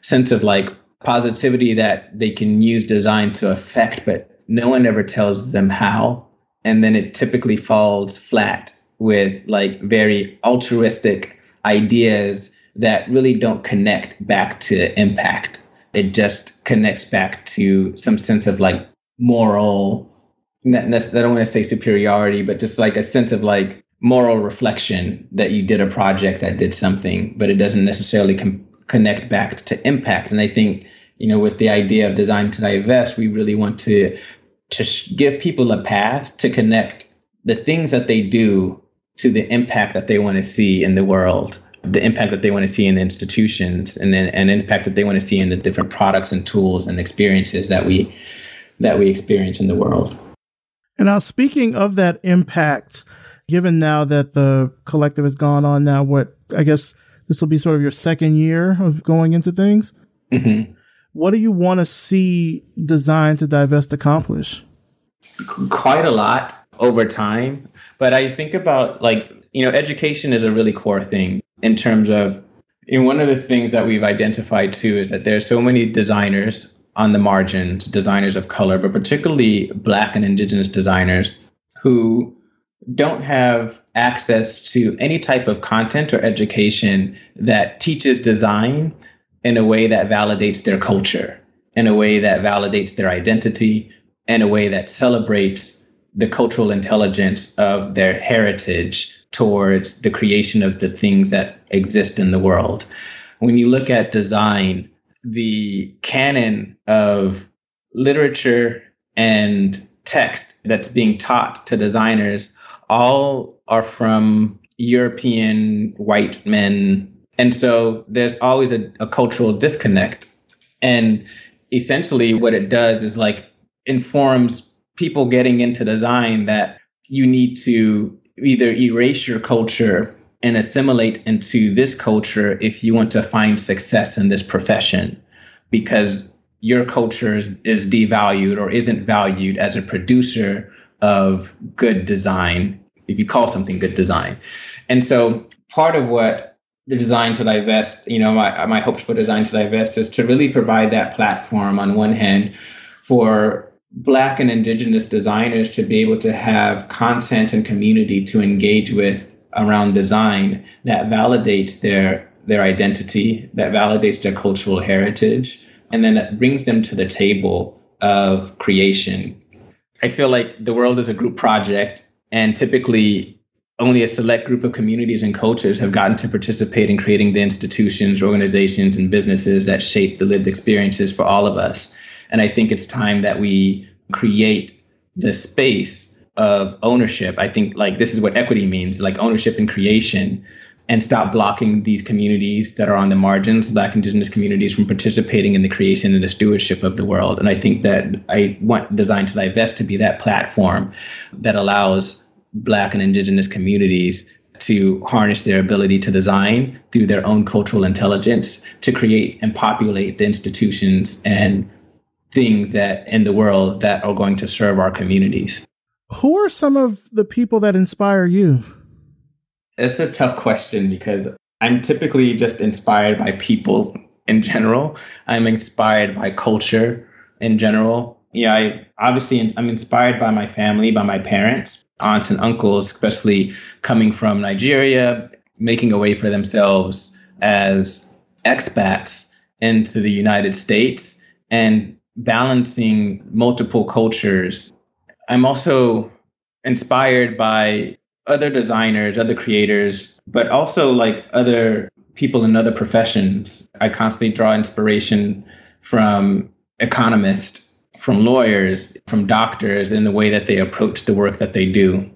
sense of like positivity that they can use design to affect, but no one ever tells them how. And then it typically falls flat with like very altruistic ideas that really don't connect back to impact it just connects back to some sense of like moral not I don't want to say superiority, but just like a sense of like moral reflection that you did a project that did something, but it doesn't necessarily com- connect back to impact. And I think, you know, with the idea of design to divest, we really want to to sh- give people a path to connect the things that they do to the impact that they want to see in the world the impact that they want to see in the institutions and then an impact that they want to see in the different products and tools and experiences that we that we experience in the world. And now speaking of that impact, given now that the collective has gone on now, what I guess this will be sort of your second year of going into things. Mm-hmm. What do you want to see Design to Divest accomplish? Quite a lot over time. But I think about like, you know, education is a really core thing in terms of and one of the things that we've identified too is that there's so many designers on the margins, designers of color, but particularly black and indigenous designers who don't have access to any type of content or education that teaches design in a way that validates their culture, in a way that validates their identity, in a way that celebrates the cultural intelligence of their heritage towards the creation of the things that exist in the world. When you look at design, the canon of literature and text that's being taught to designers all are from European white men. And so there's always a, a cultural disconnect. And essentially, what it does is like informs people getting into design that you need to either erase your culture and assimilate into this culture if you want to find success in this profession because your culture is, devalued or isn't valued as a producer of good design if you call something good design. And so part of what the design to divest you know my, my hopes for design to divest is to really provide that platform on one hand for Black and Indigenous designers to be able to have content and community to engage with around design that validates their their identity, that validates their cultural heritage, and then it brings them to the table of creation. I feel like the world is a group project, and typically only a select group of communities and cultures have gotten to participate in creating the institutions, organizations, and businesses that shape the lived experiences for all of us. And I think it's time that we create the space of ownership. I think like this is what equity means, like ownership and creation and stop blocking these communities that are on the margins, Black Indigenous communities, from participating in the creation and the stewardship of the world. And I think that I want Design to Divest to be that platform that allows Black and Indigenous communities to harness their ability to design through their own cultural intelligence to create and populate the institutions and things that in the world that are going to serve our communities. Who are some of the people that inspire you? It's a tough question because I'm typically just inspired by people in general. I'm inspired by culture in general. Yeah, I obviously I'm inspired by my family, by my parents, aunts and uncles, especially coming from Nigeria, making a way for themselves as expats into the United States and balancing multiple cultures. I'm also inspired by other designers, other creators, but also like other people in other professions. I constantly draw inspiration from economists, from lawyers, from doctors in the way that they approach the work that they do.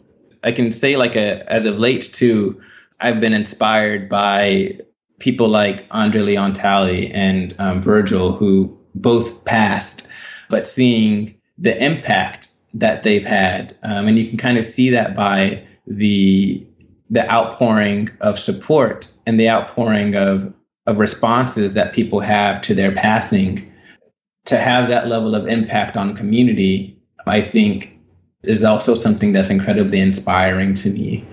I can say like a, as of late too, I've been inspired by people like Andre Leon Talley and um, Virgil, who both passed, but seeing the impact that they've had, um, and you can kind of see that by the the outpouring of support and the outpouring of of responses that people have to their passing. To have that level of impact on community i think is also something that's incredibly inspiring to me.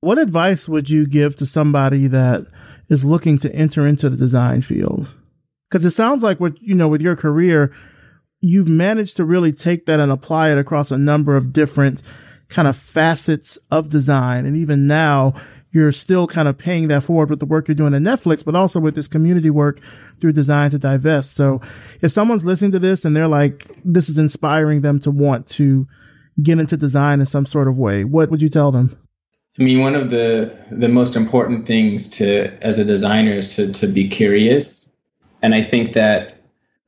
What advice would you give to somebody that is looking to enter into the design field? Because it sounds like what you know with your career you've managed to really take that and apply it across a number of different kind of facets of design. And even now, you're still kind of paying that forward with the work you're doing at Netflix, but also with this community work through Design to Divest. So if someone's listening to this and they're like, this is inspiring them to want to get into design in some sort of way, what would you tell them? I mean, one of the the most important things to as a designer is to, to be curious. And I think that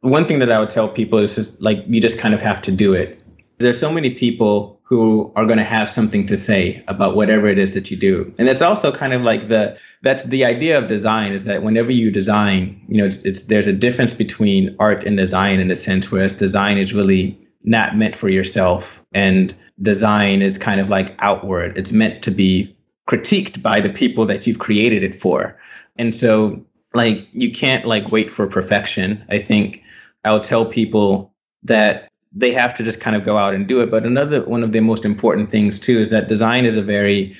one thing that I would tell people is just like you just kind of have to do it. There's so many people who are going to have something to say about whatever it is that you do. And that's also kind of like the that's the idea of design is that whenever you design, you know, it's, it's there's a difference between art and design in a sense, whereas design is really not meant for yourself and design is kind of like outward. It's meant to be critiqued by the people that you've created it for. And so like you can't like wait for perfection. I think I'll tell people that they have to just kind of go out and do it. But another one of the most important things too is that design is a very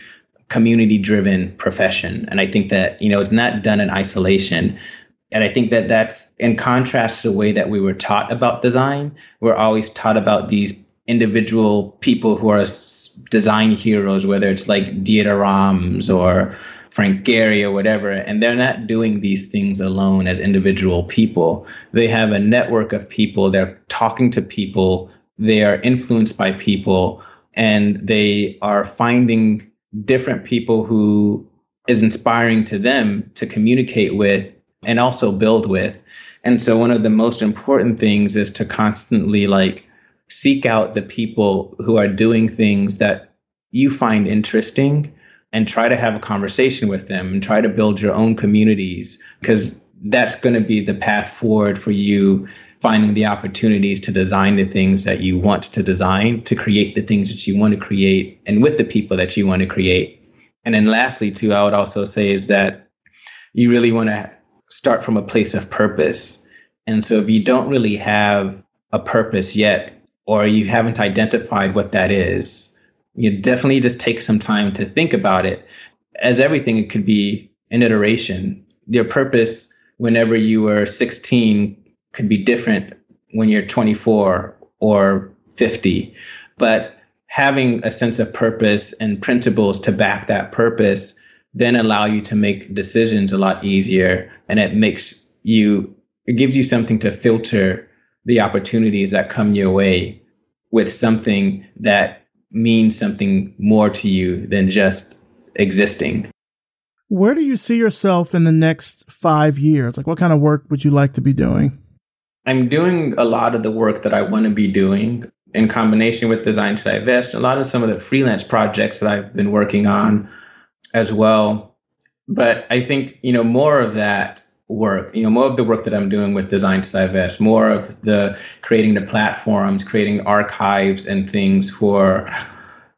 community driven profession. And I think that, you know, it's not done in isolation. And I think that that's in contrast to the way that we were taught about design. We're always taught about these individual people who are design heroes, whether it's like Dieter Rams or Frank Gehry or whatever, and they're not doing these things alone as individual people. They have a network of people, they're talking to people, they are influenced by people, and they are finding different people who is inspiring to them to communicate with and also build with. And so one of the most important things is to constantly like seek out the people who are doing things that you find interesting and try to have a conversation with them and try to build your own communities because that's going to be the path forward for you finding the opportunities to design the things that you want to design to create the things that you want to create and with the people that you want to create. And then lastly too i would also say is that you really want to start from a place of purpose. And so if you don't really have a purpose yet or you haven't identified what that is you definitely just take some time to think about it. As everything, it could be an iteration. Your purpose, whenever you were 16, could be different when you're 24 or 50. But having a sense of purpose and principles to back that purpose then allow you to make decisions a lot easier and it makes you it gives you something to filter the opportunities that come your way with something that means something more to you than just existing. Where do you see yourself in the next five years? Like, what kind of work would you like to be doing? I'm doing a lot of the work that I want to be doing. in combination with Design to Divest, a lot of some of the freelance projects that I've been working on as well. But I think, you know, more of that work, you know, more of the work that I'm doing with Design to Divest, more of the creating the platforms, creating archives and things for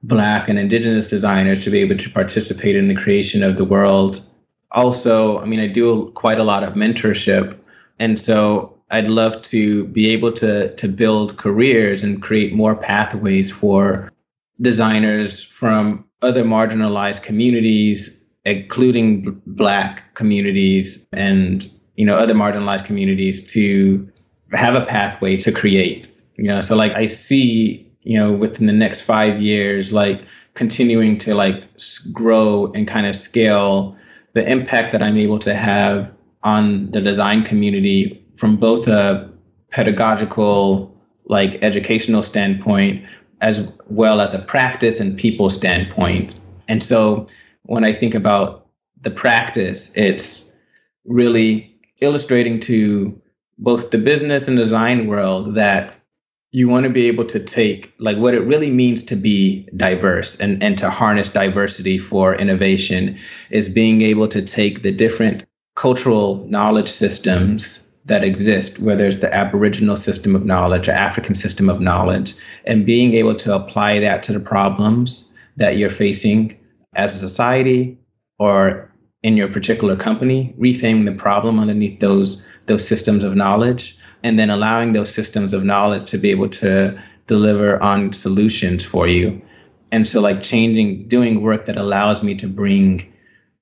Black and Indigenous designers to be able to participate in the creation of the world. Also, I mean, I do quite a lot of mentorship. And so I'd love to be able to to build careers and create more pathways for designers from other marginalized communities, including Black communities and you know other marginalized communities, to have a pathway to create. You know, so like I see you know within the next five years, like continuing to like grow and kind of scale the impact that I'm able to have on the design community from both a pedagogical, like educational standpoint, as well as a practice and people standpoint. And so when I think about the practice, it's really illustrating to both the business and design world that you want to be able to take like what it really means to be diverse and, and to harness diversity for innovation is being able to take the different cultural knowledge systems that exist, where there's the Aboriginal system of knowledge, or African system of knowledge, and being able to apply that to the problems that you're facing as a society or in your particular company, reframing the problem underneath those those systems of knowledge, and then allowing those systems of knowledge to be able to deliver on solutions for you. And so, like changing, doing work that allows me to bring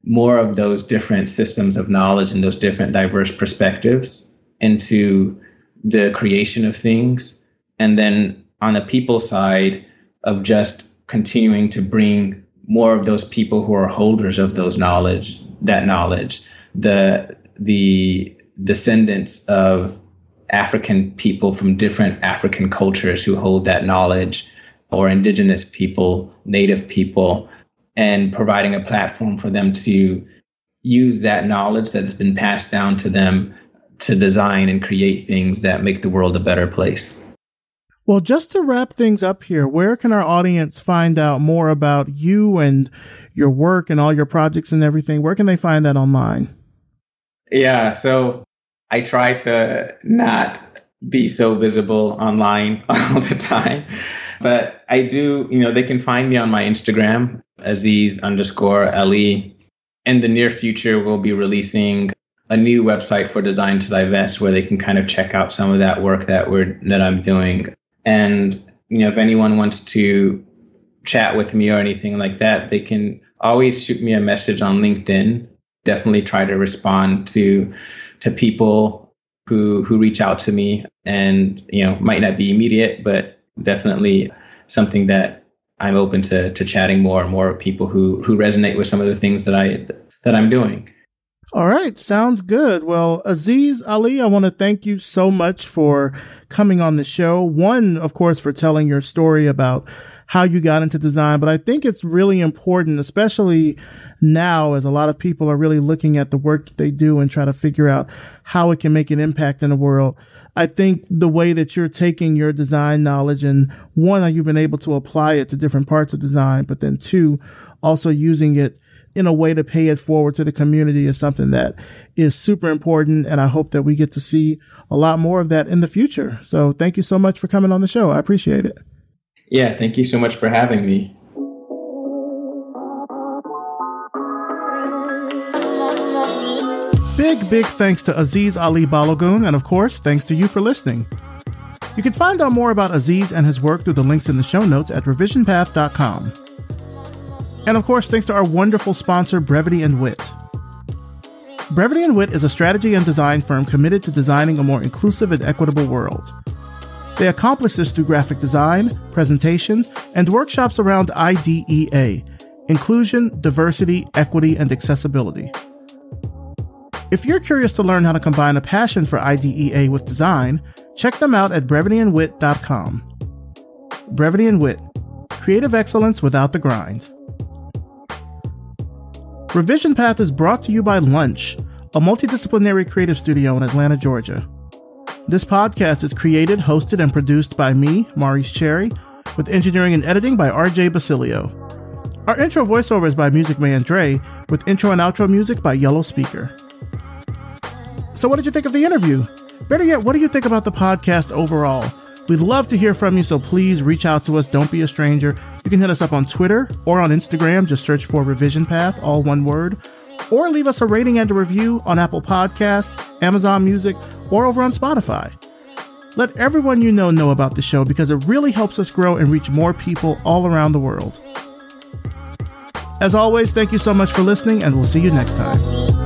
more of those different systems of knowledge and those different diverse perspectives into the creation of things. And then on the people side of just continuing to bring more of those people who are holders of those knowledge, that knowledge, the the descendants of African people from different African cultures who hold that knowledge, or indigenous people, native people, and providing a platform for them to use that knowledge that's been passed down to them to design and create things that make the world a better place. Well, just to wrap things up here, where can our audience find out more about you and your work and all your projects and everything? Where can they find that online? Yeah, so I try to not be so visible online all the time. But I do, you know, they can find me on my Instagram, Azeez underscore LE. In the near future, we'll be releasing a new website for Design to Divest where they can kind of check out some of that work that we're that I'm doing. And you know, if anyone wants to chat with me or anything like that, they can always shoot me a message on LinkedIn. Definitely try to respond to to people who who reach out to me and you know might not be immediate, but definitely something that I'm open to to chatting more and more with people who who resonate with some of the things that I that I'm doing. All right, sounds good. Well, Azeez Alli, I want to thank you so much for coming on the show. One, of course, for telling your story about how you got into design, but I think it's really important, especially now as a lot of people are really looking at the work they do and try to figure out how it can make an impact in the world. I think the way that you're taking your design knowledge and one, you've been able to apply it to different parts of design, but then two, also using it in a way to pay it forward to the community is something that is super important. And I hope that we get to see a lot more of that in the future. So thank you so much for coming on the show. I appreciate it. Yeah, thank you so much for having me. Big, big thanks to Azeez Alli-Balogun, and of course, thanks to you for listening. You can find out more about Azeez and his work through the links in the show notes at revisionpath.com. And of course, thanks to our wonderful sponsor, Brevity and Wit. Brevity and Wit is a strategy and design firm committed to designing a more inclusive and equitable world. They accomplish this through graphic design, presentations, and workshops around IDEA inclusion, diversity, equity, and accessibility. If you're curious to learn how to combine a passion for IDEA with design, check them out at brevityandwit.com. Brevity and Wit Creative excellence without the grind. Revision Path is brought to you by Lunch, a multidisciplinary creative studio in Atlanta, Georgia. This podcast is created, hosted, and produced by me, Maurice Cherry, with engineering and editing by RJ Basilio. Our intro voiceover is by Music Man Dre, with intro and outro music by Yellow Speaker. So, what did you think of the interview? Better yet, what do you think about the podcast overall? We'd love to hear from you, so please reach out to us. Don't be a stranger. You can hit us up on Twitter or on Instagram. Just search for Revision Path, all one word. Or leave us a rating and a review on Apple Podcasts, Amazon Music, or over on Spotify. Let everyone you know know about the show because it really helps us grow and reach more people all around the world. As always, thank you so much for listening, and we'll see you next time.